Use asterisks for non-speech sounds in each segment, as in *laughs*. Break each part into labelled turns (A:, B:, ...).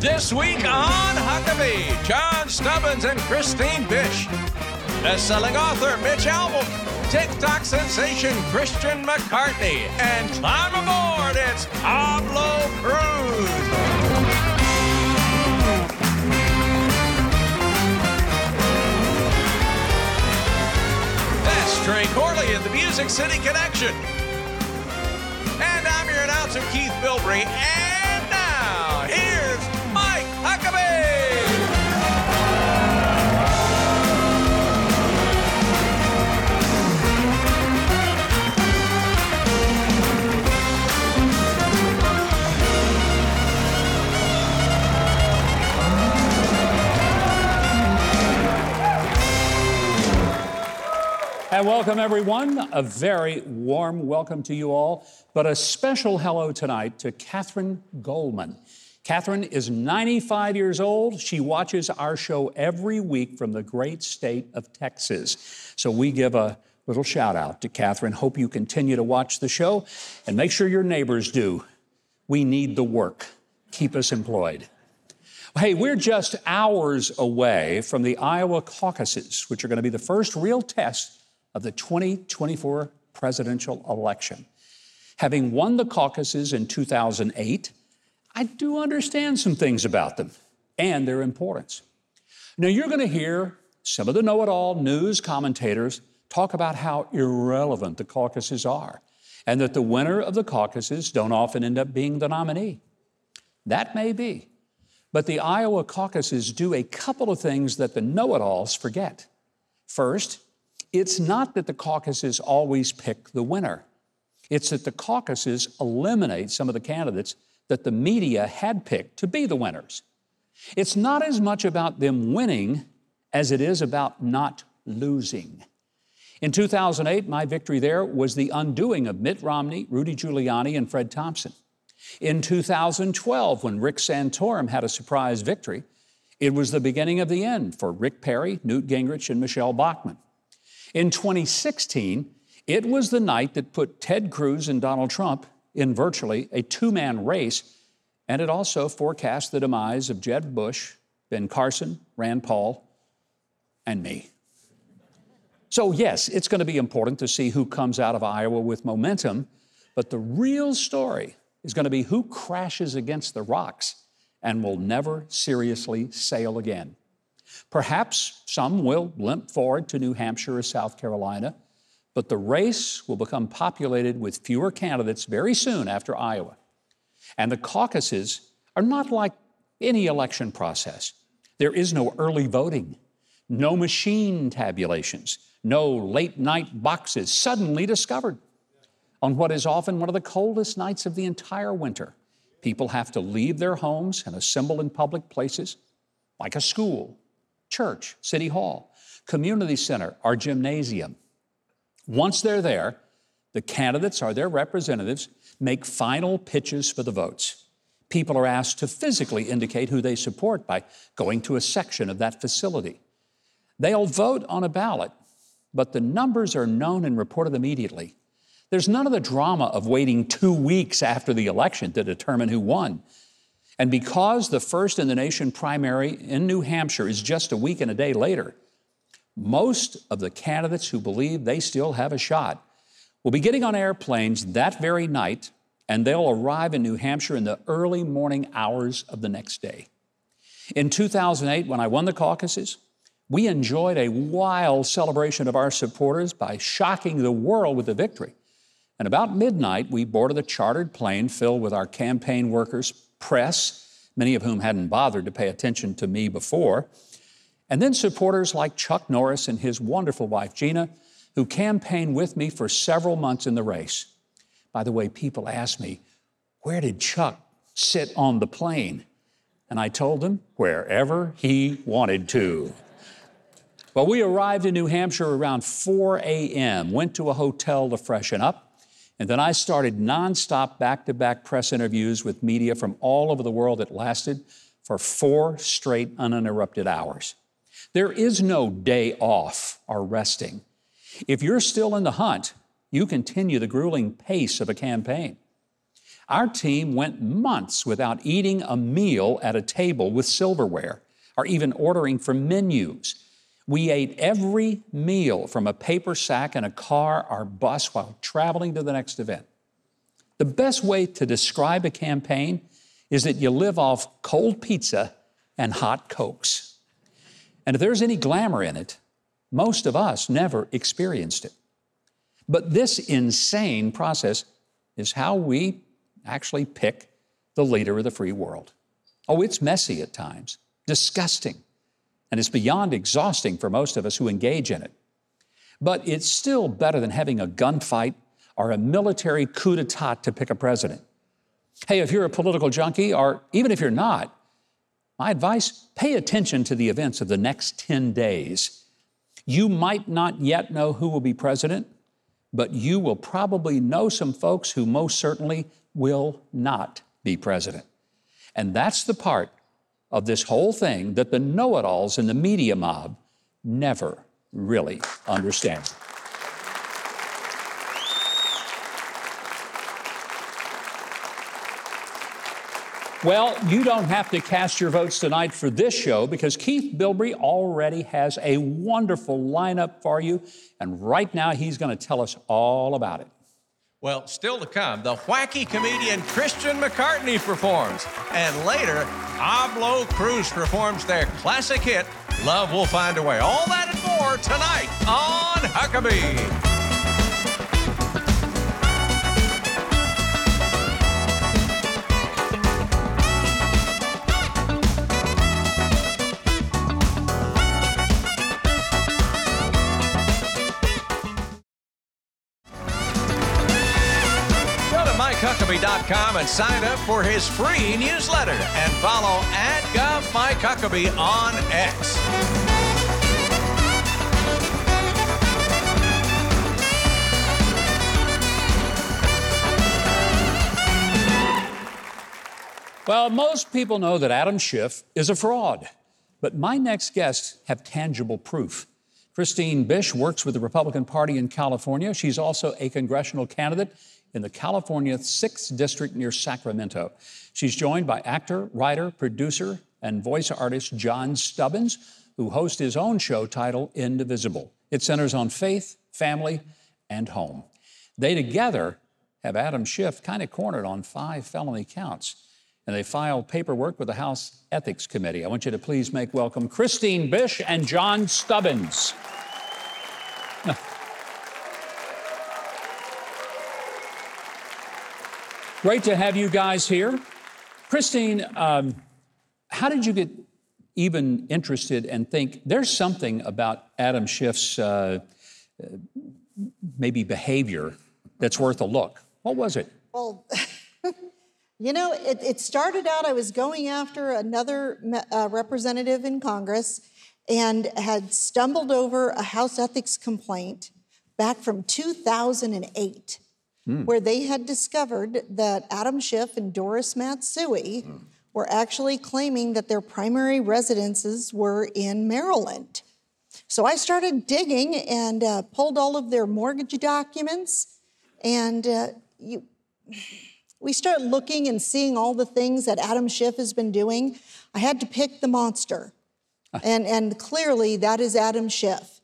A: This week on Huckabee, John Stubbins and Christine Bish. Best-selling author Mitch Albom, TikTok sensation Christian McCartney, and climb aboard, it's Pablo Cruise. Trey Corley in the Music City Connection. And I'm your announcer, Keith Bilbrey. And
B: And welcome, everyone. A very warm welcome to you all, but a special hello tonight to Catherine Goldman. Catherine is 95 years old. She watches our show every week from the great state of Texas. So we give a little shout out to Catherine. Hope you continue to watch the show and make sure your neighbors do. We need the work. Keep us employed. Hey, we're just hours away from the Iowa caucuses, which are going to be the first real test of the 2024 presidential election. Having won the caucuses in 2008, I do understand some things about them and their importance. Now, you're going to hear some of the know it all news commentators talk about how irrelevant the caucuses are and that the winner of the caucuses don't often end up being the nominee. That may be. But the Iowa caucuses do a couple of things that the know it alls forget. First, it's not that the caucuses always pick the winner, it's that the caucuses eliminate some of the candidates that the media had picked to be the winners. It's not as much about them winning as it is about not losing. In 2008, my victory there was the undoing of Mitt Romney, Rudy Giuliani, and Fred Thompson. In 2012, when Rick Santorum had a surprise victory, it was the beginning of the end for Rick Perry, Newt Gingrich, and Michelle Bachmann. In 2016, it was the night that put Ted Cruz and Donald Trump in virtually a two man race, and it also forecast the demise of Jeb Bush, Ben Carson, Rand Paul, and me. So, yes, it's going to be important to see who comes out of Iowa with momentum, but the real story is going to be who crashes against the rocks and will never seriously sail again. Perhaps some will limp forward to New Hampshire or South Carolina, but the race will become populated with fewer candidates very soon after Iowa. And the caucuses are not like any election process. There is no early voting, no machine tabulations, no late night boxes suddenly discovered. On what is often one of the coldest nights of the entire winter, people have to leave their homes and assemble in public places like a school, church, city hall, community center, or gymnasium. Once they're there, the candidates or their representatives make final pitches for the votes. People are asked to physically indicate who they support by going to a section of that facility. They'll vote on a ballot, but the numbers are known and reported immediately. There's none of the drama of waiting two weeks after the election to determine who won. And because the first in the nation primary in New Hampshire is just a week and a day later, most of the candidates who believe they still have a shot will be getting on airplanes that very night, and they'll arrive in New Hampshire in the early morning hours of the next day. In 2008, when I won the caucuses, we enjoyed a wild celebration of our supporters by shocking the world with the victory. And about midnight, we boarded a chartered plane filled with our campaign workers, press, many of whom hadn't bothered to pay attention to me before, and then supporters like Chuck Norris and his wonderful wife, Gena, who campaigned with me for several months in the race. By the way, people ask me, where did Chuck sit on the plane? and I told them, wherever he wanted to. Well, we arrived in New Hampshire around 4 a.m., went to a hotel to freshen up, and then I started nonstop back to back press interviews with media from all over the world that lasted for four straight uninterrupted hours. There is no day off or resting. If you're still in the hunt, you continue the grueling pace of a campaign. Our team went months without eating a meal at a table with silverware or even ordering from menus. We ate every meal from a paper sack in a car or bus while traveling to the next event. The best way to describe a campaign is that you live off cold pizza and hot cokes. And if there's any glamour in it, most of us never experienced it. But this insane process is how we actually pick the leader of the free world. Oh, it's messy at times, disgusting, and it's beyond exhausting for most of us who engage in it. But it's still better than having a gunfight or a military coup d'etat to pick a president. Hey, if you're a political junkie, or even if you're not, my advice pay attention to the events of the next 10 days. You might not yet know who will be president, but you will probably know some folks who most certainly will not be president. And that's the part of this whole thing that the know it alls in the media mob never really understand. Well, you don't have to cast your votes tonight for this show because Keith Bilbrey already has a wonderful lineup for you. And right now, he's going to tell us all about it.
A: Well, still to come, the wacky comedian Christian McCartney performs. And later, Pablo Cruise performs their classic hit, Love Will Find a Way. All that and more tonight on Huckabee. MikeHuckabee.com and sign up for his free newsletter and follow at GovMikeHuckabee on X.
B: Well, most people know that Adam Schiff is a fraud, but my next guests have tangible proof. Christine Bish works with the Republican Party in California. She's also a congressional candidate in the California 6th District near Sacramento. She's joined by actor, writer, producer, and voice artist John Stubbins, who hosts his own show titled Indivisible. It centers on faith, family, and home. They together have Adam Schiff kind of cornered on five felony counts, and they filed paperwork with the House Ethics Committee. I want you to please make welcome Christine Bish and John Stubbins. Great to have you guys here. Christine, um, how did you get even interested and think there's something about Adam Schiff's uh, maybe behavior that's worth a look? What was it?
C: Well, *laughs* you know, it, it, started out, I was going after another uh, representative in Congress and had stumbled over a House ethics complaint back from 2008 mm. where they had discovered that Adam Schiff and Doris Matsui mm. were actually claiming that their primary residences were in Maryland. So I started digging and uh, pulled all of their mortgage documents, and uh, you, we start looking and seeing all the things that Adam Schiff has been doing. I had to pick the monster, *laughs* and, and clearly that is Adam Schiff.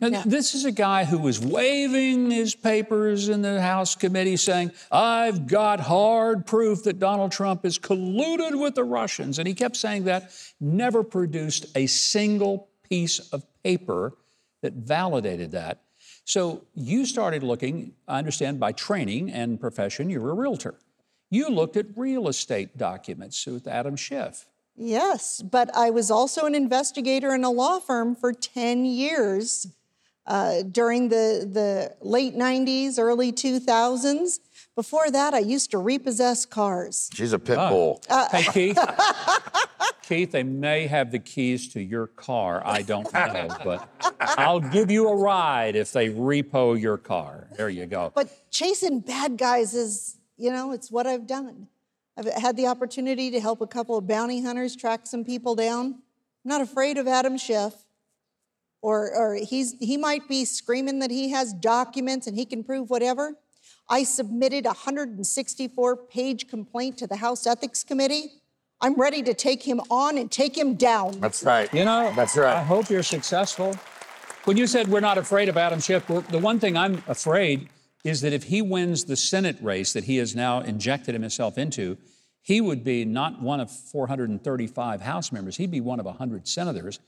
B: Now, yeah. this is a guy who was waving his papers in the House committee saying, I've got hard proof that Donald Trump is colluded with the Russians. And he kept saying that, never produced a single piece of paper that validated that. So you started looking, I understand, by training and profession, you're a realtor. You looked at real estate documents with Adam Schiff.
C: Yes, but I was also an investigator in a law firm for 10 years uh, during the, the late 90s, early 2000s. Before that, I used to repossess cars.
D: She's a pit bull. Uh,
B: hey, Keith. *laughs* Keith, they may have the keys to your car. I don't know, but I'll give you a ride if they repo your car. There you go.
C: But chasing bad guys is, you know, it's what I've done. I've had the opportunity to help a couple of bounty hunters track some people down. I'm not afraid of Adam Schiff. Or, or he's, he might be screaming that he has documents and he can prove whatever. I submitted a 164 page complaint to the House Ethics Committee. I'm ready to take him on and take him down.
D: That's right.
B: You know,
D: That's right.
B: I hope you're successful. When you said we're not afraid of Adam Schiff, well, the one thing I'm afraid is that if he wins the Senate race that he has now injected himself into, he would be not one of 435 House members. He'd be one of 100 senators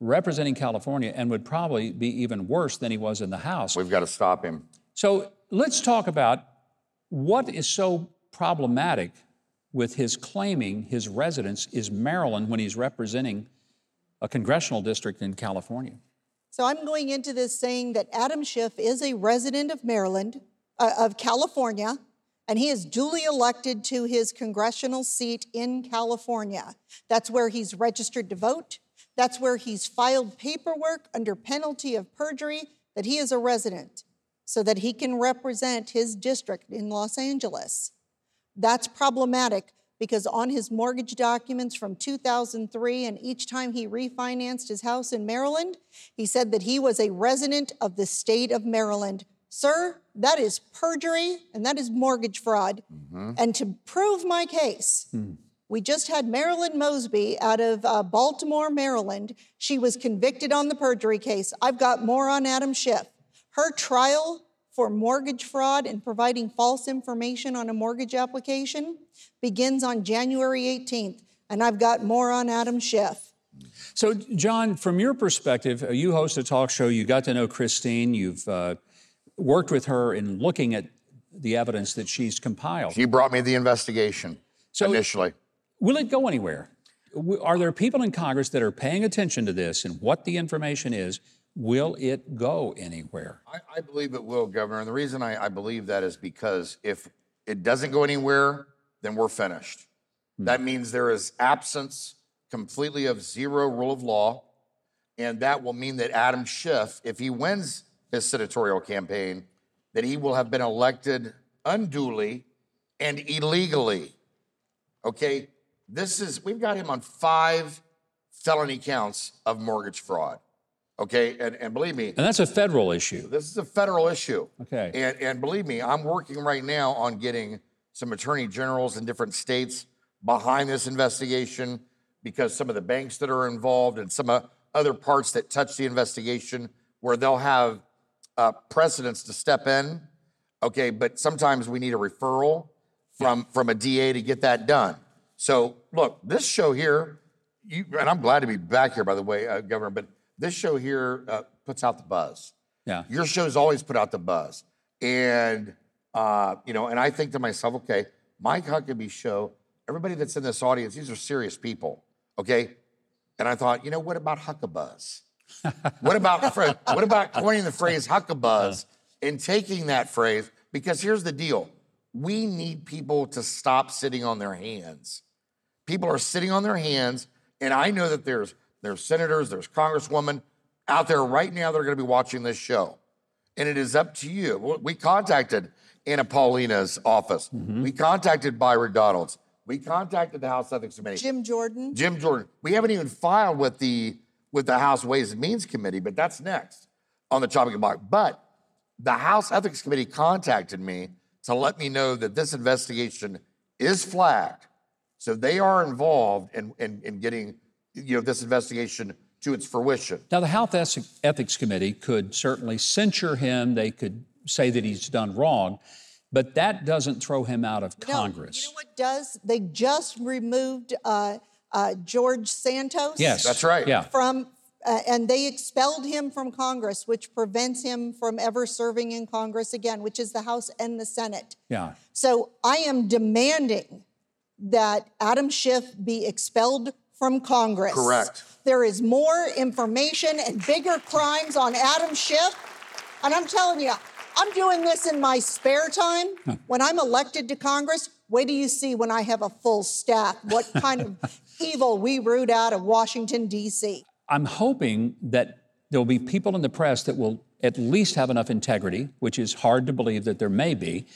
B: representing California and would probably be even worse than he was in the House.
D: We've got to stop him.
B: So let's talk about what is so problematic with his claiming his residence is Maryland when he's representing a congressional district in California.
C: So I'm going into this saying that Adam Schiff is a resident of Maryland, uh, of California, and he is duly elected to his congressional seat in California. That's where he's registered to vote. That's where he's filed paperwork under penalty of perjury that he is a resident so that he can represent his district in Los Angeles. That's problematic because on his mortgage documents from 2003 and each time he refinanced his house in Maryland, he said that he was a resident of the state of Maryland. Sir, that is perjury and that is mortgage fraud. Mm-hmm. And to prove my case, hmm. We just had Marilyn Mosby out of uh, Baltimore, Maryland. She was convicted on the perjury case. I've got more on Adam Schiff. Her trial for mortgage fraud and providing false information on a mortgage application begins on January 18th. And I've got more on Adam Schiff.
B: So, John, from your perspective, uh, you host a talk show, you got to know Christine, you've uh, worked with her in looking at the evidence that she's compiled.
D: She brought me the investigation
B: So-
D: initially.
B: Will it go anywhere? Are there people in Congress that are paying attention to this and what the information is? Will it go anywhere?
D: I, I believe it will, Governor. And the reason I, I believe that is because if it doesn't go anywhere, then we're finished. Hmm. That means there is absence completely of zero rule of law. And that will mean that Adam Schiff, if he wins his senatorial campaign, that he will have been elected unduly and illegally. Okay? This is, we've got him on five felony counts of mortgage fraud. Okay? And, and believe me,
B: And that's a federal issue.
D: this is a federal issue.
B: Okay.
D: And, and believe me, I'm working right now on getting some attorney generals in different states behind this investigation because some of the banks that are involved and some uh, other parts that touch the investigation where they'll have uh, precedents to step in. Okay, but sometimes we need a referral from, from a DA to get that done. So, look, this show here, you, and I'm glad to be back here, by the way, uh, Governor, but this show here uh, puts out the buzz.
B: Yeah.
D: Your shows always put out the buzz. And, uh, you know, and I think to myself, okay, Mike Huckabee show, everybody that's in this audience, these are serious people, okay? And I thought, you know, what about Huckabuzz? what about what about coining the phrase Huckabuzz and taking that phrase? Because here's the deal: we need people to stop sitting on their hands. People are sitting on their hands, and I know that there's there's senators, there's congresswomen out there right now that are going to be watching this show, and it is up to you. We contacted Anna Paulina's office. Mm-hmm. We contacted Byron Donalds. We contacted the House Ethics Committee.
C: Jim Jordan.
D: Jim Jordan. We haven't even filed with the with the House Ways and Means Committee, but that's next on the chopping block. But the House Ethics Committee contacted me to let me know that this investigation is flagged. So they are involved in, in, in getting you know this investigation to its fruition.
B: Now, the Health Ethics- Ethics Committee could certainly censure him. They could say that he's done wrong, but that doesn't throw him out of Congress.
C: No,
B: Congress.
C: you know what does? They just removed uh, uh, George Santos.
B: Yes.
D: That's right.
B: Yeah.
C: From uh, and they expelled him from Congress, which prevents him from ever serving in Congress again, which is the House and the Senate.
B: Yeah.
C: So I am demanding that Adam Schiff be expelled from Congress.
D: Correct.
C: There is more information and bigger crimes on Adam Schiff. And I'm telling you, I'm doing this in my spare time. When I'm elected to Congress, wait till you see when I have a full staff what kind of *laughs* evil we root out of Washington, D.C.
B: I'm hoping that there will be people in the press that will at least have enough integrity, which is hard to believe that there may be.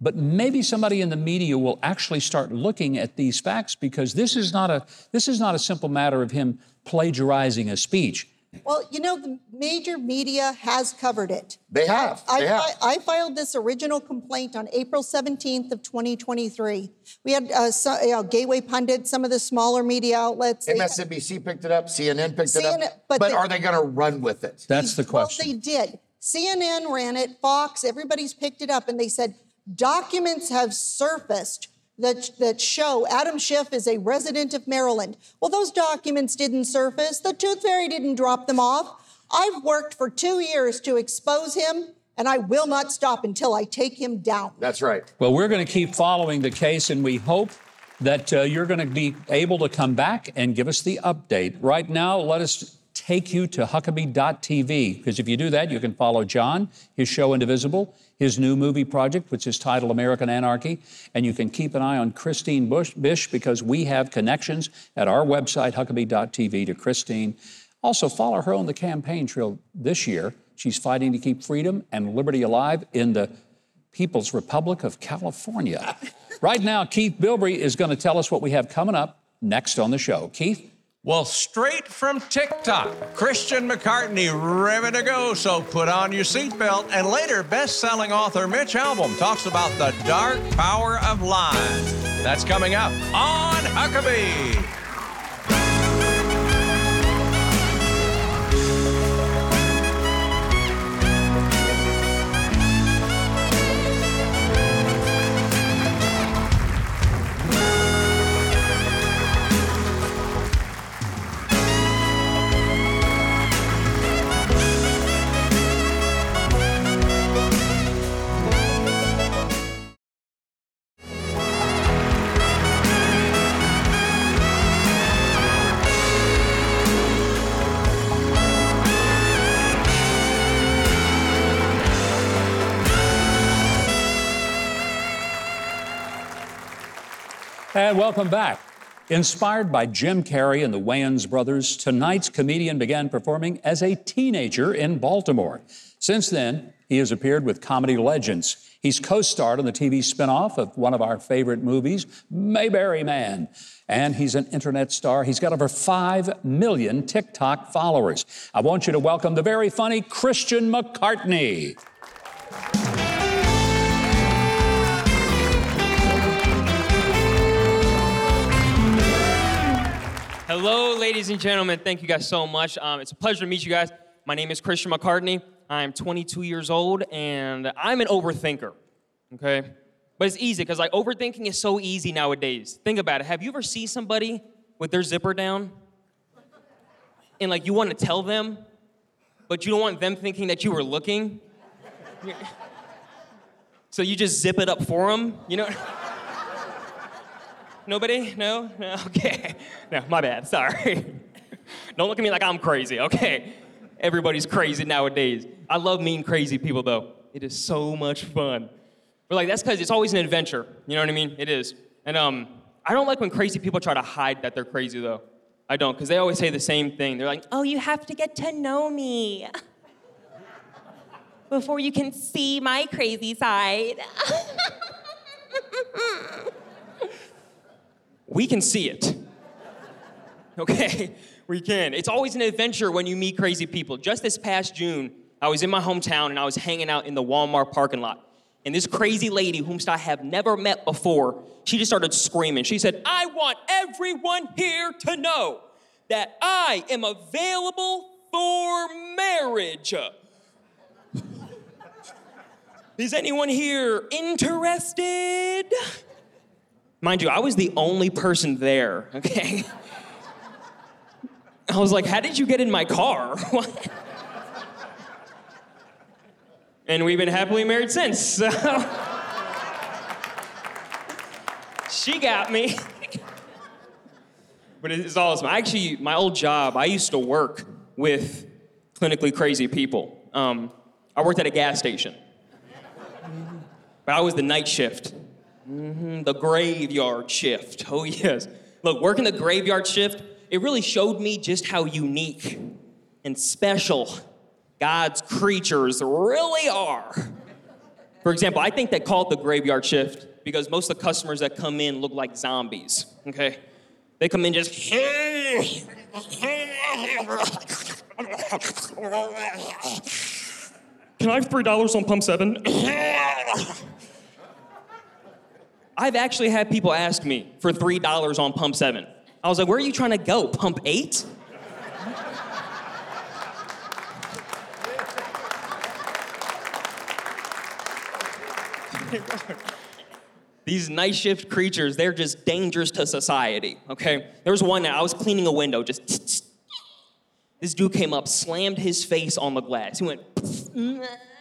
B: But maybe somebody in the media will actually start looking at these facts because this is not a this is not a simple matter of him plagiarizing a speech.
C: Well, you know, the major media has covered it.
D: They have.
C: I,
D: they have.
C: I, I filed this original complaint on April 17th of 2023. We had uh, so, you know, Gateway Pundit, some of the smaller media outlets. they-
D: MSNBC picked it up, CNN picked it up.
C: but
D: But,
C: they-
D: are they going to run with it?
B: That's the question.
C: Well, they did. CNN ran it, Fox, everybody's picked it up, and they said documents have surfaced that, that show Adam Schiff is a resident of Maryland. Well, those documents didn't surface. The Tooth Fairy didn't drop them off. I've worked for two years to expose him, and I will not stop until I take him down.
D: That's right.
B: Well, we're going to keep following the case, and we hope that uh, you're going to be able to come back and give us the update. Right now, let us take you to Huckabee.tv, because if you do that, you can follow John, his show Indivisible, his new movie project, which is titled American Anarchy, and you can keep an eye on Christine Bush, Bish because we have connections at our website, Huckabee.tv, to Christine. Also, follow her on the campaign trail this year. She's fighting to keep freedom and liberty alive in the People's Republic of California. *laughs* right now, Keith Bilbrey is going to tell us what we have coming up next on the show. Keith?
A: Well, straight from TikTok, Christian McCartney ready to go. So put on your seatbelt. And later, best-selling author Mitch Albom talks about the dark power of lies. That's coming up on Huckabee.
B: And welcome back. Inspired by Jim Carrey and the Wayans brothers, tonight's comedian began performing as a teenager in Baltimore. Since then, he has appeared with comedy legends. He's co starred on the TV spinoff of one of our favorite movies, Mayberry Man. And he's an internet star. He's got over 5 million TikTok followers. I want you to welcome the very funny Christian McCartney.
E: Hello, ladies and gentlemen. Thank you guys so much. Um, it's a pleasure to meet you guys. My name is Christian McCartney. I'm 22 years old, and I'm an overthinker. Okay, but it's easy because like overthinking is so easy nowadays. Think about it. Have you ever seen somebody with their zipper down, and like you want to tell them, but you don't want them thinking that you were looking? *laughs* So you just zip it up for them, you know? *laughs* Nobody? No? No? *laughs* Okay. No, my bad. Sorry. *laughs* Don't look at me like I'm crazy, okay? Everybody's crazy nowadays. I love meeting crazy people, though. It is so much fun. But like that's because it's always an adventure. You know what I mean? It is. And um, I don't like when crazy people try to hide that they're crazy, though. I don't, because they always say the same thing. They're like, "Oh, you have to get to know me *laughs* before you can see my crazy side." We can see it. Okay? We can. It's always an adventure when you meet crazy people. Just this past June, I was in my hometown and I was hanging out in the Walmart parking lot. And this crazy lady, whom I have never met before, she just started screaming. She said, I want everyone here to know that I am available for marriage. Is anyone here interested? Mind you, I was the only person there, okay? *laughs* I was like, how did you get in my car? *laughs* And we've been happily married since, *laughs* so. she got me. but it's awesome. I actually, my old job, I used to work with clinically crazy people. Um, I worked at a gas station. But I was the night shift. Mhm, the graveyard shift. *laughs* Oh, yes. Look, working the graveyard shift, it really showed me just how unique and special God's creatures really are. For example, I think they call it the graveyard shift because most of the customers that come in look like zombies, okay? They come in just. *laughs* Can I have $3 on pump seven? *laughs* I've actually had people ask me for $3 on pump seven. I was like, where are you trying to go? Pump eight? These night shift creatures, they're just dangerous to society, okay? There was one night I was cleaning a window, just *tsk* this dude came up, slammed his face on the glass. He went, *tsk*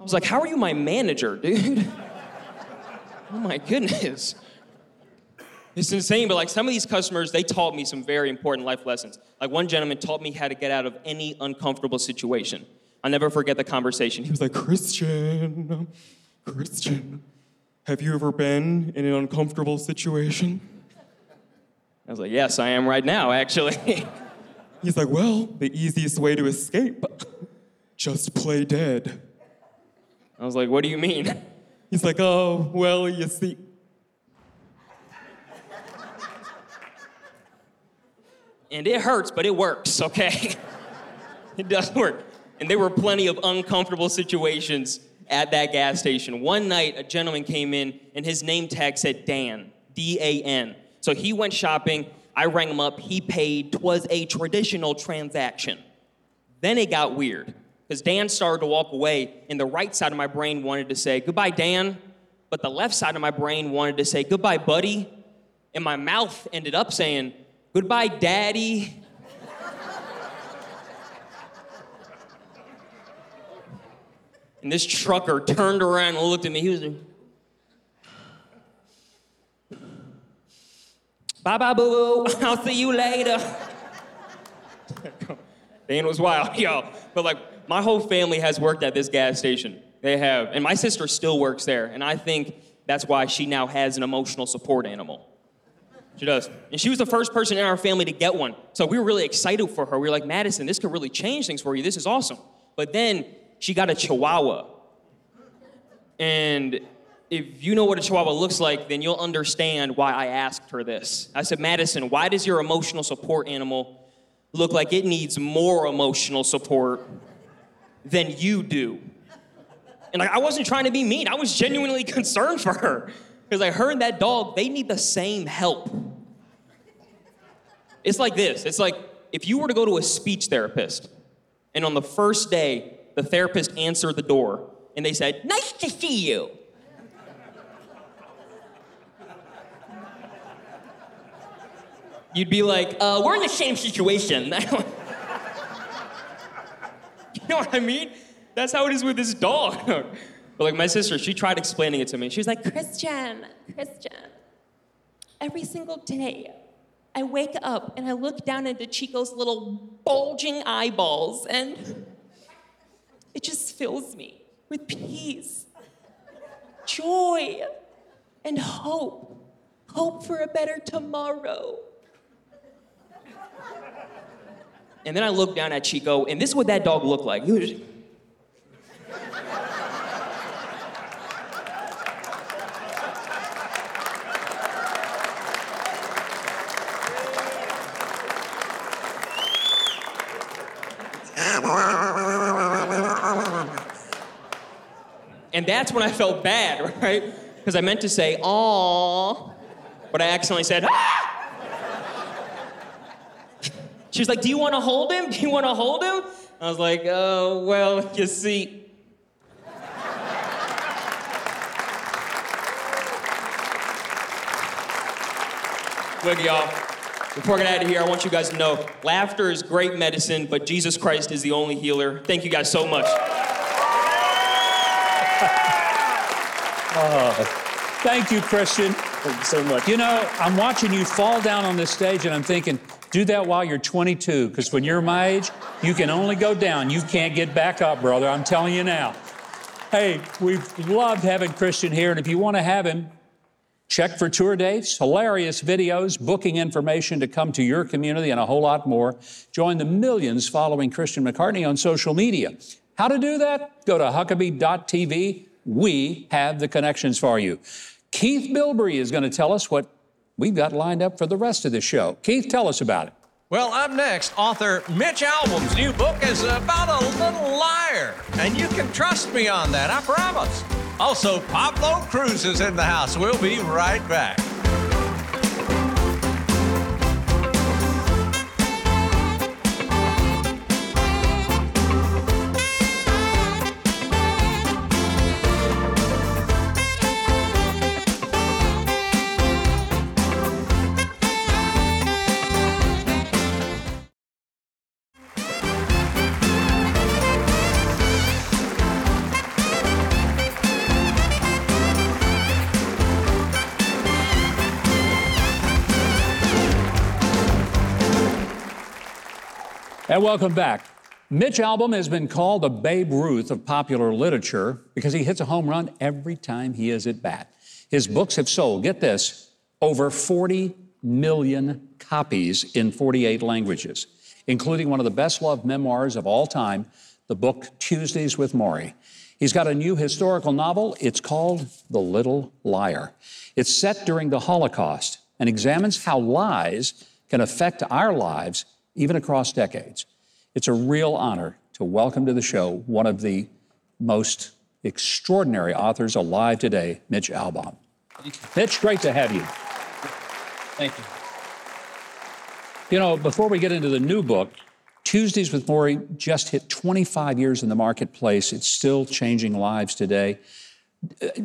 E: I was like, How are you my manager, dude? *laughs* oh my goodness. It's insane, but like some of these customers, they taught me some very important life lessons. Like one gentleman taught me how to get out of any uncomfortable situation. I'll never forget the conversation. He was like, Christian, Christian, have you ever been in an uncomfortable situation? I was like, Yes, I am right now, actually. *laughs* He's like, Well, the easiest way to escape, just play dead. I was like, What do you mean? *laughs* He's like, Oh, well, you see. And it hurts, but it works, okay? *laughs* it does work. And there were plenty of uncomfortable situations at that gas station. One night, a gentleman came in and his name tag said Dan, D A N. So he went shopping. I rang him up. He paid. Twas a traditional transaction. Then it got weird because Dan started to walk away, and the right side of my brain wanted to say, Goodbye, Dan. But the left side of my brain wanted to say, Goodbye, buddy. And my mouth ended up saying, Goodbye, daddy. and this trucker turned around and looked at me. He was like, Bye bye, boo boo. *laughs* I'll see you later. *laughs* Dan was wild, *laughs* y'all. But like, my whole family has worked at this gas station. They have. And my sister still works there. And I think that's why she now has an emotional support animal. She does. And she was the first person in our family to get one. So we were really excited for her. We were like, Madison, this could really change things for you. This is awesome. But then she got a chihuahua. And if you know what a chihuahua looks like, then you'll understand why I asked her this. I said, Madison, why does your emotional support animal look like it needs more emotional support than you do? And like, I wasn't trying to be mean. I was genuinely *laughs* concerned for her. Because I heard that dog, they need the same help. It's like this it's like if you were to go to a speech therapist, and on the first day, the therapist answered the door, and they said, Nice to see you. You'd be like, uh, We're in the same situation. *laughs* you know what I mean? That's how it is with this dog. *laughs* but like my sister, she tried explaining it to me. She was like,
F: Christian, Christian, every single day I wake up and I look down into Chico's little bulging eyeballs and *laughs* it just fills me with peace, joy, and hope. Hope for a better tomorrow.
E: And then I looked down at Chico, and this is what that dog looked like. He was And that's when I felt bad, *laughs* right? Because I meant to say, "Aw," but I accidentally said, "Ah!" She was like, "Do you want to hold him? Do you want to hold him?" I was like, "Oh, well, *laughs* you see." Look, y'all. Before I get out of here, I want you guys to know laughter is great medicine, but Jesus Christ is the only healer. Thank you guys so much. *laughs*
B: Oh, thank you, Christian.
E: Thank you so much.
B: You know, I'm watching you fall down on this stage and I'm thinking, do that while you're 22, because when you're my age, you can only go down. You can't get back up, brother. I'm telling you now. Hey, we've loved having Christian here, and if you want to have him, check for tour dates, hilarious videos, booking information to come to your community, and a whole lot more. Join the millions following Christian McCartney on social media. How to do that? Go to Huckabee.tv. We have the connections for you. Keith Bilbrey is going to tell us what we've got lined up for the rest of the show. Keith, tell us about it.
A: Well, up next, author Mitch Albom's new book is about a little liar. And you can trust me on that, I promise. Also, Pablo Cruise is in the house. We'll be right back.
B: Welcome back. Mitch Albom has been called the Babe Ruth of popular literature because he hits a home run every time he is at bat. His books have sold, get this, over 40 million copies in 48 languages, including one of the best loved memoirs of all time, the book Tuesdays with Morrie. He's got a new historical novel. It's called The Little Liar. It's set during the Holocaust and examines how lies can affect our lives even across decades. It's a real honor to welcome to the show one of the most extraordinary authors alive today, Mitch Albom. Mitch, great to have you.
G: Thank you.
B: You know, before we get into the new book, Tuesdays with Morrie just hit 25 years in the marketplace. It's still changing lives today.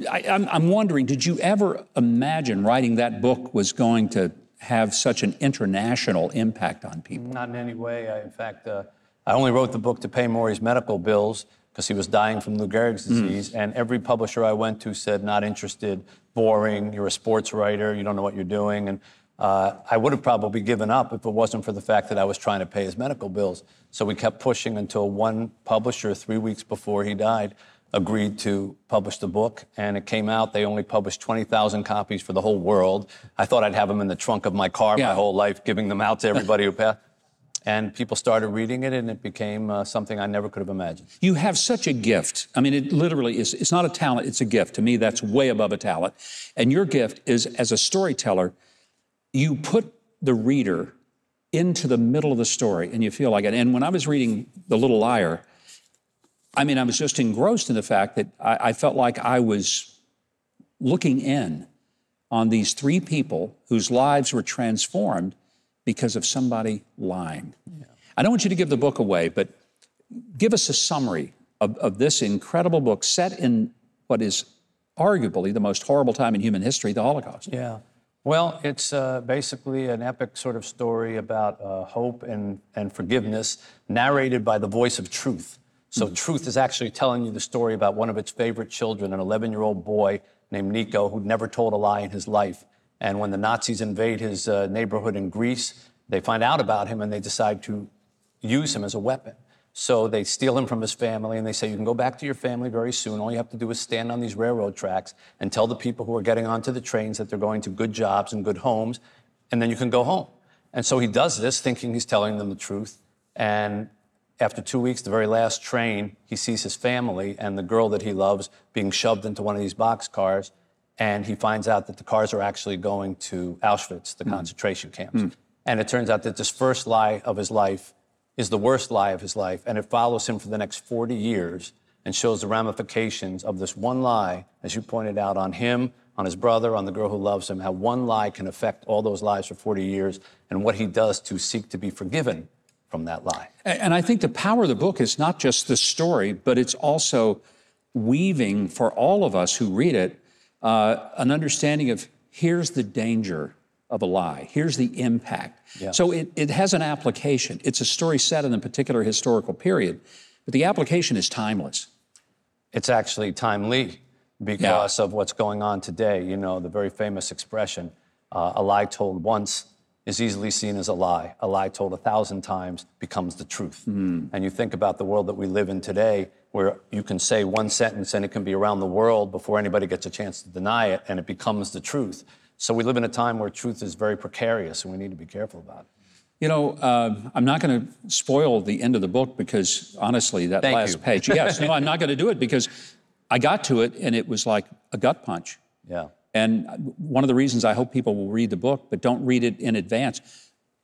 B: I, am wondering, did you ever imagine writing that book was going to have such an international impact on people?
G: Not in any way. I, in fact, uh, I only wrote the book to pay Morrie's medical bills because he was dying from Lou Gehrig's hmm. disease. Mm. And every publisher I went to said, not interested, boring, you're a sports writer, you don't know what you're doing. And uh, I would have probably given up if it wasn't for the fact that I was trying to pay his medical bills. So we kept pushing until one publisher, three weeks before he died, agreed to publish the book, and it came out. They only published 20,000 copies for the whole world. I thought I'd have them in the trunk of my car yeah. my whole life, giving them out to everybody who passed. And people started reading it, and it became uh, something I never could have imagined.
B: You have such a gift. I mean, it literally is, it's not a talent, it's a gift. To me, that's way above a talent. And your gift is, as a storyteller, you put the reader into the middle of the story, and you feel like it. And when I was reading The Little Liar, I mean, I was just engrossed in the fact that I, I felt like I was looking in on these three people whose lives were transformed because of somebody lying. Yeah. I don't want you to give the book away, but give us a summary of, of this incredible book set in what is arguably the most horrible time in human history, the Holocaust.
G: Yeah. Well, it's uh, basically an epic sort of story about uh, hope and, and forgiveness, narrated by the voice of truth. So Truth is actually telling you the story about one of its favorite children, an 11 year old boy named Nico, who'd never told a lie in his life. And when the Nazis invade his uh, neighborhood in Greece, they find out about him and they decide to use him as a weapon. So they steal him from his family and they say, You can go back to your family very soon. All you have to do is stand on these railroad tracks and tell the people who are getting onto the trains that they're going to good jobs and good homes, and then you can go home. And so he does this thinking he's telling them the truth. And after two weeks, the very last train, he sees his family and the girl that he loves being shoved into one of these boxcars. And he finds out that the cars are actually going to Auschwitz, the mm. concentration camps. Mm. And it turns out that this first lie of his life is the worst lie of his life. And it follows him for the next 40 years and shows the ramifications of this one lie, as you pointed out, on him, on his brother, on the girl who loves him, how one lie can affect all those lives for 40 years, and what he does to seek to be forgiven from that lie.
B: And I think the power of the book is not just the story, but it's also weaving for all of us who read it uh, an understanding of here's the danger of a lie, here's the impact. Yeah. So it, it has an application. It's a story set in a particular historical period, but the application is timeless.
G: It's actually timely because yeah. of what's going on today. You know, the very famous expression, uh, a lie told once is easily seen as a lie. A lie told a thousand times becomes the truth. And you think about the world that we live in today, where you can say one sentence and it can be around the world before anybody gets a chance to deny it, and it becomes the truth. So we live in a time where truth is very precarious, and we need to be careful about it.
B: You know, uh, I'm not going to spoil the end of the book because honestly, that
G: Thank
B: last
G: you.
B: page. Yes, no, I'm not going to do it because I got to it and it was like a gut punch.
G: Yeah.
B: And one of the reasons I hope people will read the book, but don't read it in advance.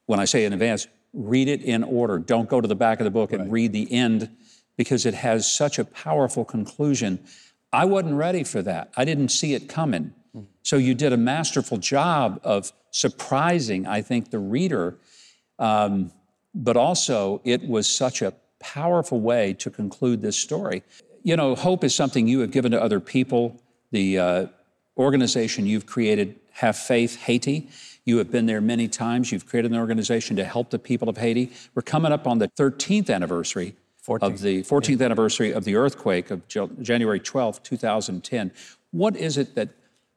B: When I say in advance, read it in order. Don't go to the back of the book and read the end because it has such a powerful conclusion. I wasn't ready for that. I didn't see it coming. So you did a masterful job of surprising, I think, the reader. Um, but also, it was such a powerful way to conclude this story. You know, hope is something you have given to other people. The uh, organization you've created, Have Faith Haiti, you have been there many times. You've created an organization to help the people of Haiti. We're coming up on the 13th anniversary of the 14th anniversary of the earthquake of January 12th, 2010. What is it that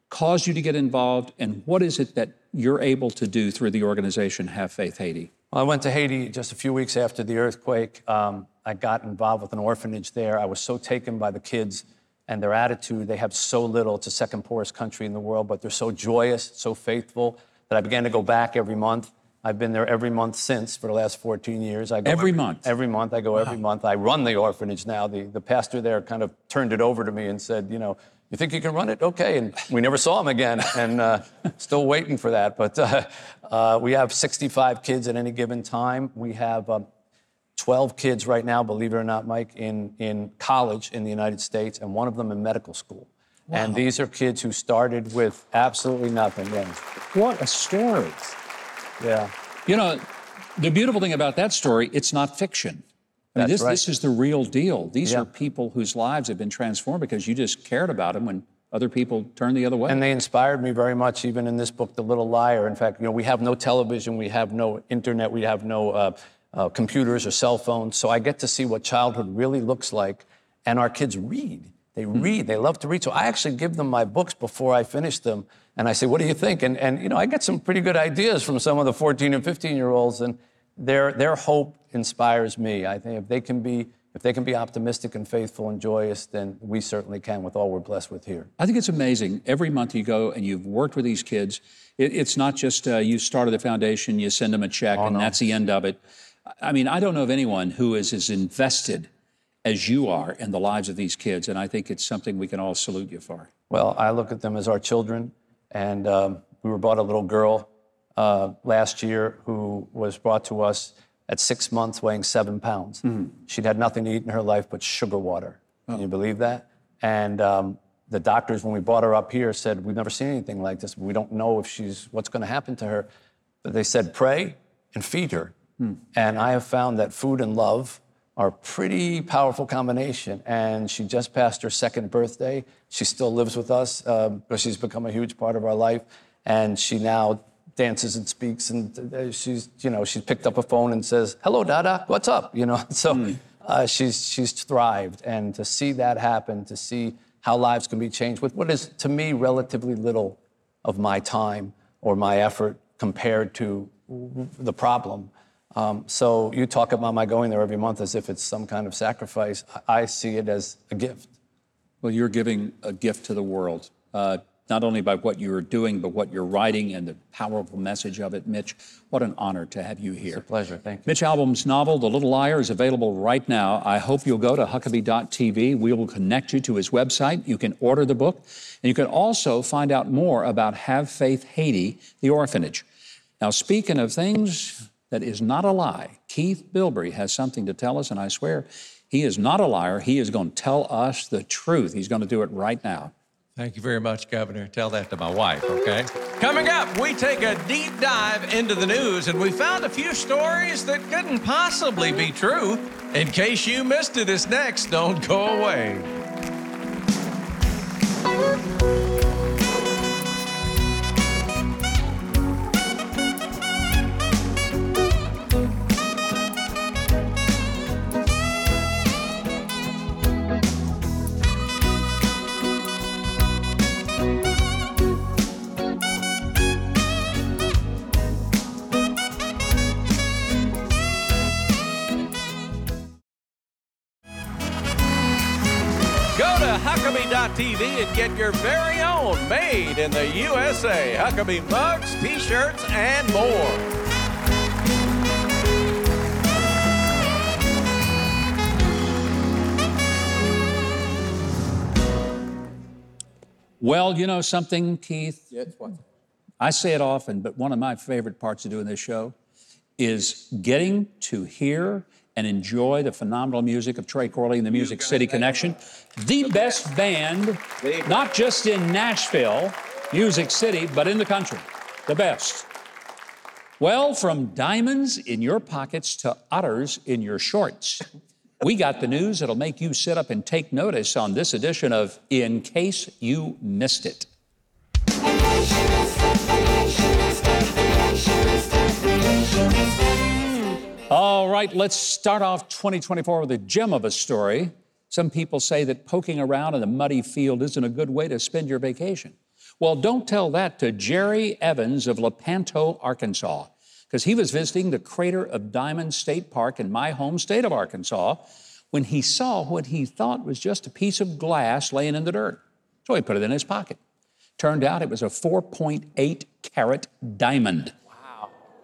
B: caused you to get involved, and what is it that you're able to do through the organization Have Faith Haiti?
G: Well, I went to Haiti just a few weeks after the earthquake. Um, I got involved with an orphanage there. I was so taken by the kids and their attitude. They have so little. It's the second poorest country in the world, but they're so joyous, so faithful that I began to go back every month. I've been there every month since for the last 14 years. I go
B: Every month?
G: Every month. I go every month. I run the orphanage now. The, the pastor there kind of turned it over to me and said, you know, you think you can run it? Okay. And we never saw him again, *laughs* and uh, still waiting for that. But uh, uh, we have 65 kids at any given time. We have um, 12 kids right now, believe it or not, Mike, in, in college in the United States, and one of them in medical school. And these are kids who started with absolutely nothing. Yeah.
B: What a story.
G: yeah.
B: You know, the beautiful thing about that story, it's not fiction. I mean,
G: That's
B: this,
G: right.
B: this is the real deal. These
G: Yeah.
B: are people whose lives have been transformed because you just cared about them when other people turned the other way.
G: And they inspired me very much, even in this book, The Little Liar. In fact, you know, we have no television, we have no internet, we have no uh, uh, computers or cell phones. So I get to see what childhood really looks like. And our kids read. They read. They love to read. So I actually give them my books before I finish them, and I say, "What do you think?" And and you know, I get some pretty good ideas from some of the 14 and 15 year olds, and their their hope inspires me. I think if they can be if they can be optimistic and faithful and joyous, then we certainly can with all we're blessed with here.
B: I think it's amazing. Every month you go and you've worked with these kids. It, it's not just uh, you started the foundation, you send them a check, and that's the end of it. I mean, I don't know of anyone who is as invested as you are in the lives of these kids, and I think it's something we can all salute you for.
G: Well, I look at them as our children, and um, we were brought a little girl uh, last year who was brought to us at six months, weighing seven pounds. She'd had nothing to eat in her life but sugar water. Can you believe that? And um, the doctors, when we brought her up here, said, "We've never seen anything like this. We don't know if she's what's going to happen to her." But they said, "Pray and feed her." And I have found that food and love are a pretty powerful combination. And she just passed her second birthday. She still lives with us um, because she's become a huge part of our life. And she now dances and speaks. And uh, she's, you know, she's picked up a phone and says, "Hello, Dada, what's up?" You know. *laughs* So uh, she's she's thrived. And to see that happen, to see how lives can be changed with what is to me relatively little of my time or my effort compared to the problem. Um, so you talk about my going there every month as if it's some kind of sacrifice. I see it as a gift.
B: Well, you're giving a gift to the world, uh, not only by what you're doing, but what you're writing and the powerful message of it. Mitch, what an honor to have you here.
G: It's a pleasure, thank you.
B: Mitch Albom's novel, The Little Liar, is available right now. I hope you'll go to Huckabee.tv. We will connect you to his website. You can order the book, and you can also find out more about Have Faith Haiti, the orphanage. Now, speaking of things that is not a lie, Keith Bilbrey has something to tell us, and I swear he is not a liar. He is going to tell us the truth. He's going to do it right now.
A: Thank you very much, Governor. Tell that to my wife, okay? Coming up, we take a deep dive into the news and we found a few stories that couldn't possibly be true. In case you missed it, it's next. Don't go away. And get your very own made in the USA Huckabee mugs, t shirts, and more.
B: Well, you know something, Keith?
H: Yes, what?
B: I say it often, but one of my favorite parts of doing this show is getting to hear and enjoy the phenomenal music of Trey Corley and the Music City Connection. The best band, not just in Nashville, Music City, but in the country. The best. Well, from diamonds in your pockets to otters in your shorts, we got the news that'll make you sit up and take notice on this edition of In Case You Missed It. All right, let's start off 2024 with a gem of a story. Some people say that poking around in a muddy field isn't a good way to spend your vacation. Well, don't tell that to Jerry Evans of Lepanto, Arkansas, because he was visiting the crater of Diamond State Park in my home state of Arkansas when he saw what he thought was just a piece of glass laying in the dirt. So he put it in his pocket. Turned out it was a 4.8 carat diamond.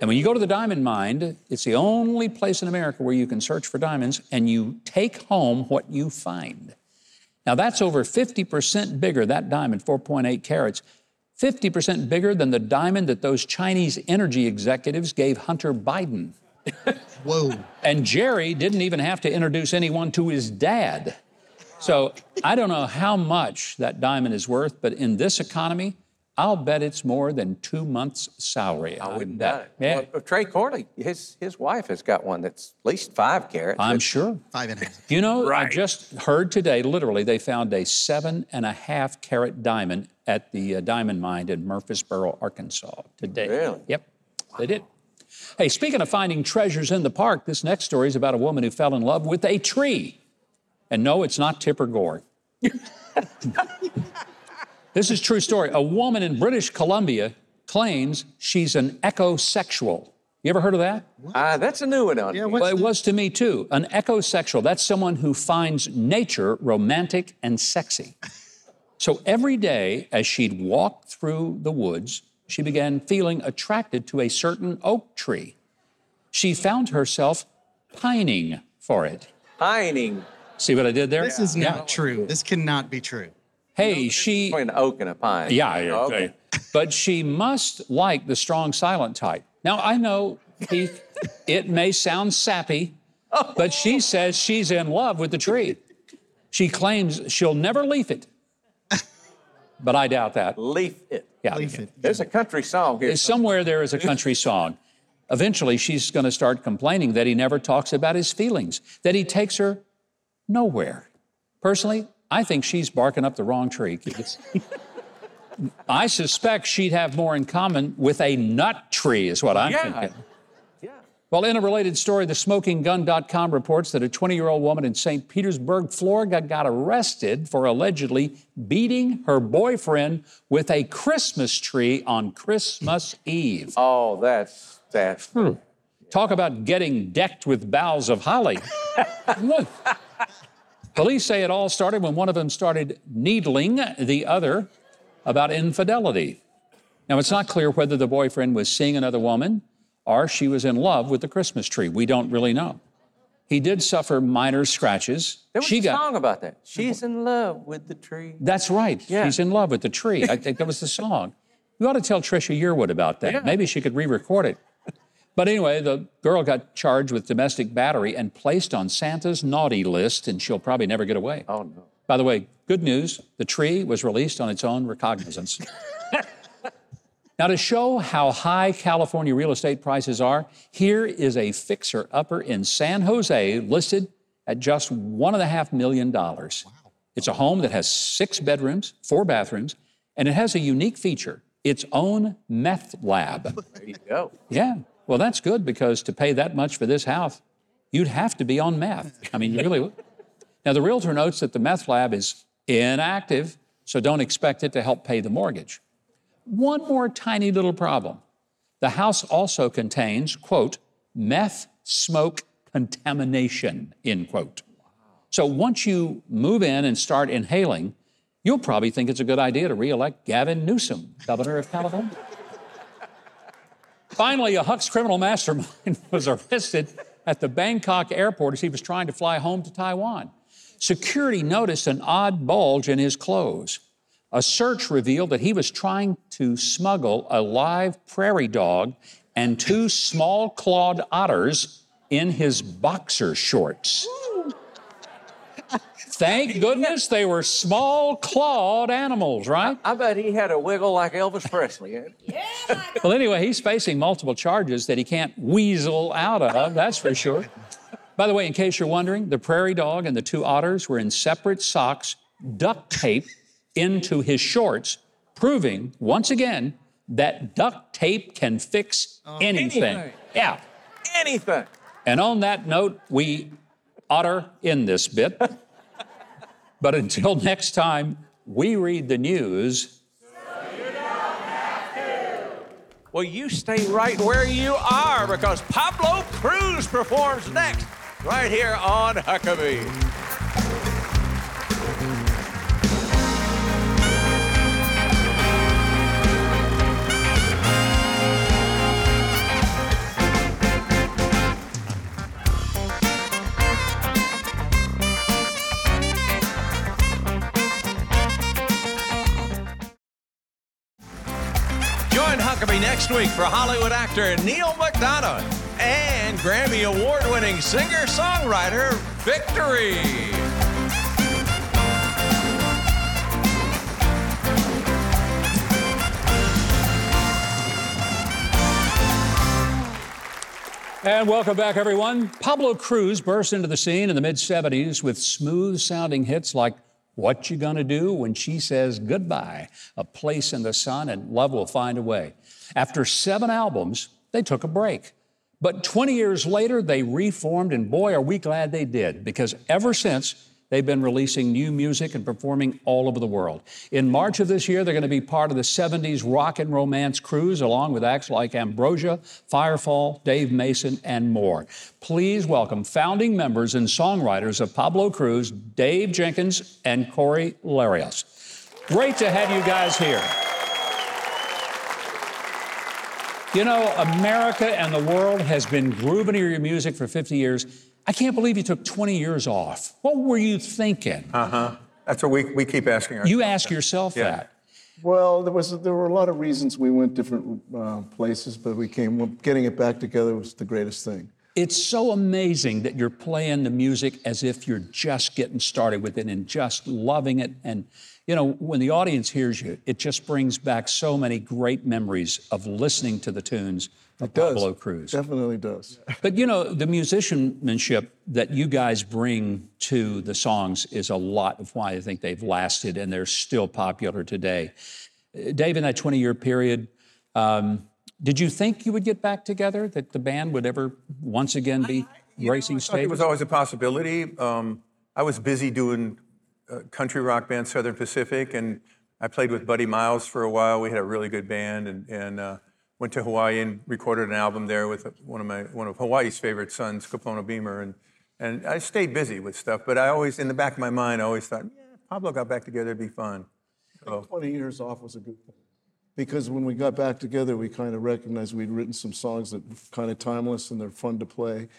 B: And when you go to the diamond mine, it's the only place in America where you can search for diamonds and you take home what you find. Now, that's over 50% bigger, that diamond, 4.8 carats, 50% bigger than the diamond that those Chinese energy executives gave Hunter Biden. *laughs*
H: Whoa.
B: And Jerry didn't even have to introduce anyone to his dad. So I don't know how much that diamond is worth, but in this economy, I'll bet it's more than two months' salary.
H: I wouldn't
B: bet.
H: doubt it.
B: Yeah,
H: Well, Trey Corley, his his wife has got one that's at least five carats.
B: I'm
H: It's-
B: sure.
I: Five and a half.
B: You know, I just heard today, literally, they found a seven and a half carat diamond at the uh, diamond mine in Murfreesboro, Arkansas today.
H: Really?
B: Yep, they did. Hey, speaking of finding treasures in the park, this next story is about a woman who fell in love with a tree. And no, it's not Tipper Gore. *laughs* this is a true story. A woman in British Columbia claims she's an ecosexual. You ever heard of that?
H: Ah, that's a new one on
I: Yeah,
H: me.
B: Well, it
I: the-
B: was to me too. An ecosexual, that's someone who finds nature romantic and sexy. So every day as she'd walk through the woods, she began feeling attracted to a certain oak tree. She found herself pining for it.
H: Pining
B: See what I did there?
I: This is
B: Yeah.
I: not true. This cannot be true.
B: Hey, she.
H: between an oak and a pine.
B: Yeah, yeah,
H: okay.
B: okay. But she must like the strong silent type. Now, I know, Keith, it may sound sappy, but she says she's in love with the tree. She claims she'll never leaf it. But I doubt that.
H: Leaf it.
B: Yeah.
I: Leaf it.
H: There's a country song here.
B: Somewhere there is a country song. Eventually, she's going to start complaining that he never talks about his feelings, that he takes her nowhere. Personally, I think she's barking up the wrong tree. I suspect she'd have more in common with a nut tree, is what I'm
H: Yeah.
B: thinking.
H: Yeah.
B: Well, in a related story, the smokinggun.com reports that a 20 year old woman in St. Petersburg, Florida, got arrested for allegedly beating her boyfriend with a Christmas tree on Christmas Eve.
H: Oh, that's that's.
B: Hmm. Talk about getting decked with boughs of holly. *laughs* Look. Police say it all started when one of them started needling the other about infidelity. Now, it's not clear whether the boyfriend was seeing another woman or she was in love with the Christmas tree. We don't really know. He did suffer minor scratches.
H: There was
B: she
H: a
B: got
H: song about that. She's in love with the tree.
B: that's right.
H: Yeah.
B: She's in love with the tree. I think that was the song. You ought to tell Trisha Yearwood about that.
H: Yeah.
B: Maybe she could re-record it. But anyway, the girl got charged with domestic battery and placed on Santa's naughty list, and she'll probably never get away.
H: Oh no.
B: By the way, good news the tree was released on its own recognizance. *laughs* now, to show how high California real estate prices are, here is a fixer upper in San Jose listed at just $1.5 million. Wow. It's a home that has six bedrooms, four bathrooms, and it has a unique feature its own meth lab.
H: There you go.
B: Yeah. Well, that's good because to pay that much for this house, you'd have to be on meth. I mean, you really would. Now, the realtor notes that the meth lab is inactive, so don't expect it to help pay the mortgage. One more tiny little problem. The house also contains, quote, meth smoke contamination, end quote. So once you move in and start inhaling, you'll probably think it's a good idea to reelect Gavin Newsom, governor of California. Finally, a Hux criminal mastermind *laughs* was arrested at the Bangkok airport as he was trying to fly home to Taiwan. Security noticed an odd bulge in his clothes. A search revealed that he was trying to smuggle a live prairie dog and two small clawed otters in his boxer shorts. Thank goodness they were small clawed animals, right?
H: I bet he had a wiggle like Elvis Presley. Eh? Yeah.
B: Well, anyway, he's facing multiple charges that he can't weasel out of, that's for sure. By the way, in case you're wondering, the prairie dog and the two otters were in separate socks, duct taped into his shorts, proving once again that duct tape can fix uh, anything.
H: anything.
B: Yeah.
H: Anything.
B: And on that note, we otter in this bit. *laughs* but until next time, we read the news.
A: Well, you stay right where you are because Pablo Cruise performs next, right here on Huckabee. Join Huckabee next week for Hollywood actor Neal McDonough and Grammy Award winning singer songwriter Victory.
B: And welcome back, everyone. Pablo Cruise burst into the scene in the mid 70s with smooth sounding hits like What You Gonna Do When She Says Goodbye, A Place in the Sun, and Love Will Find a Way. After seven albums, they took a break. But 20 years later, they reformed, and boy, are we glad they did, because ever since, they've been releasing new music and performing all over the world. In March of this year, they're going to be part of the 70s rock and romance cruise, along with acts like Ambrosia, Firefall, Dave Mason, and more. Please welcome founding members and songwriters of Pablo Cruise, Dave Jenkins and Cory Lerios. Great to have you guys here. You know, America and the world has been grooving to your music for 50 years. I can't believe you took 20 years off. What were you thinking?
J: Uh huh. That's what we, we keep asking ourselves.
B: You ask yourself
J: Yeah.
B: that.
K: Well, there was there were a lot of reasons we went different uh, places, but we came. Getting it back together was the greatest thing.
B: It's so amazing that you're playing the music as if you're just getting started with it and just loving it. And, you know, when the audience hears you, it just brings back so many great memories of listening to the tunes of
K: It does.
B: Pablo Cruise.
K: Definitely does.
B: But you know, the musicianship that you guys bring to the songs is a lot of why I think they've lasted and they're still popular today. Uh, Dave, in that 20 year period, um, did you think you would get back together, that the band would ever once again be racing
J: I thought It was always a possibility. Um, I was busy doing uh, country rock band Southern Pacific, and I played with Buddy Miles for a while. We had a really good band, and, and uh, went to Hawaii and recorded an album there with one of my one of Hawaii's favorite sons, Kapono Beamer, and and I stayed busy with stuff. But I always, in the back of my mind, I always thought, yeah, Pablo got back together, it'd be fun. So,
K: 20 years off was a good thing. Because when we got back together, we kind of recognized we'd written some songs that were kind of timeless and they're fun to play.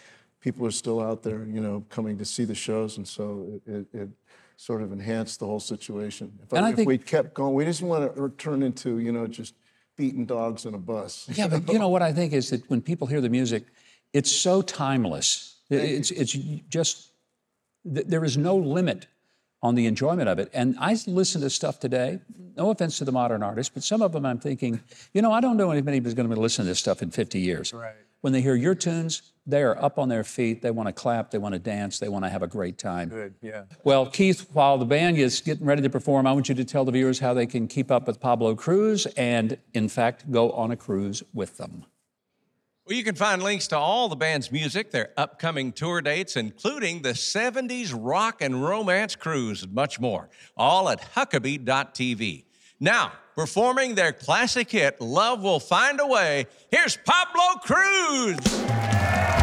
K: People are still out there, you know, coming to see the shows, and so it, it, it sort of enhanced the whole situation. If,
B: And I
K: if
B: think-
K: we kept going, we just want to turn into, you know, just beating dogs in a bus.
B: Yeah, but you know what I think is that when people hear the music, it's so timeless. It's it's just th- there is no limit on the enjoyment of it. And I listen to stuff today. No offense to the modern artists, but some of them I'm thinking, you know, I don't know anybody who's going to listen to this stuff in 50 years. Right. When they hear your tunes, they are up on their feet. They want to clap. They want to dance. They want to have a great time.
J: good, yeah.
B: Well, Keith, while the band is getting ready to perform, I want you to tell the viewers how they can keep up with Pablo Cruise and, in fact, go on a cruise with them.
A: Well, you can find links to all the band's music, their upcoming tour dates, including the 70s rock and romance cruise, and much more, all at Huckabee.tv. Now, performing their classic hit, Love Will Find a Way, here's Pablo
L: Cruise.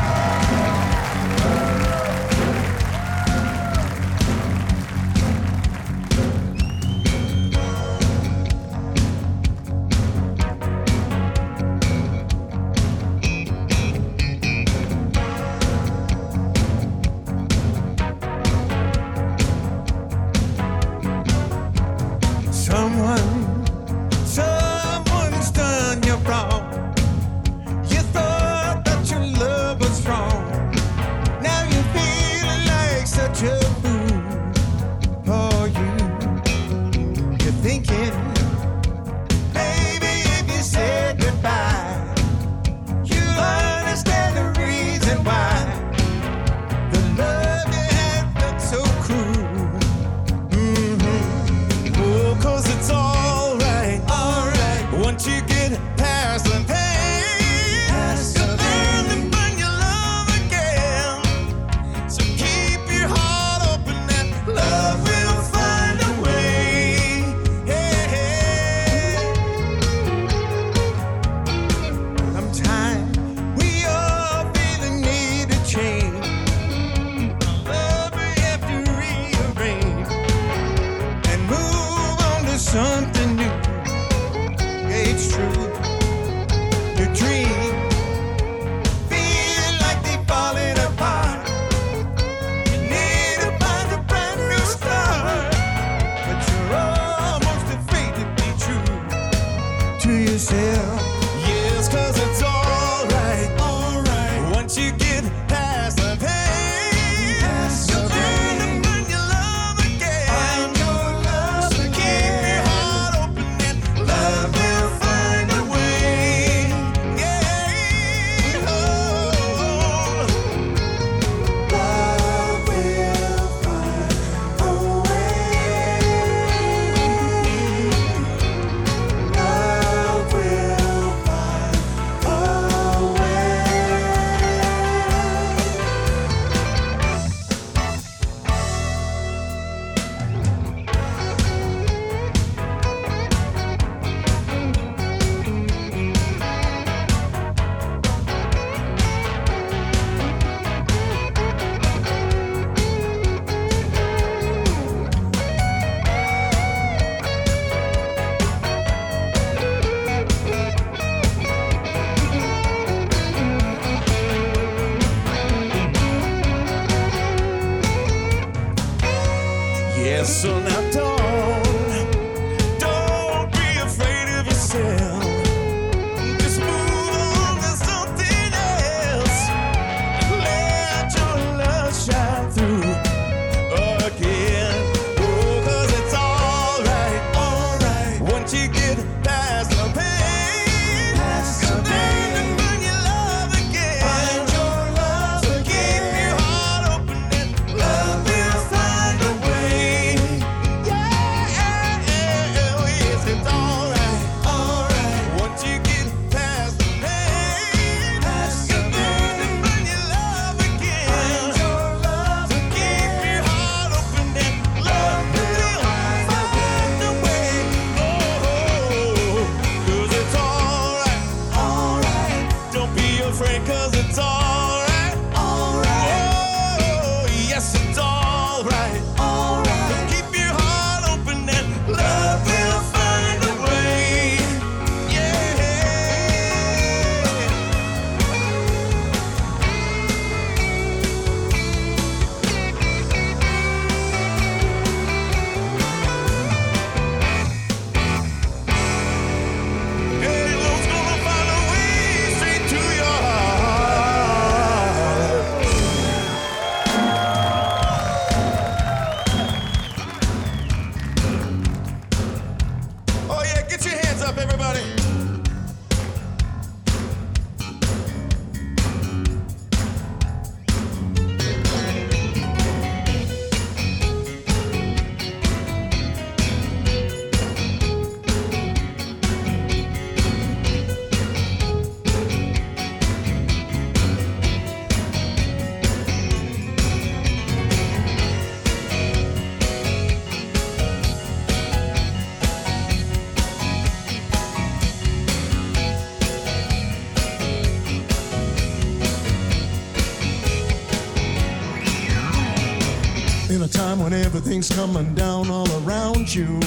L: time when everything's coming down all around you.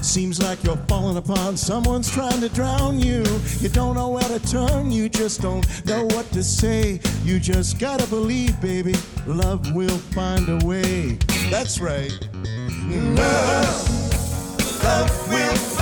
L: Seems like you're falling upon someone's trying to drown you. You don't know where to turn, you just don't know what to say. You just gotta believe, baby, love will find a way. That's right.
M: Love, love will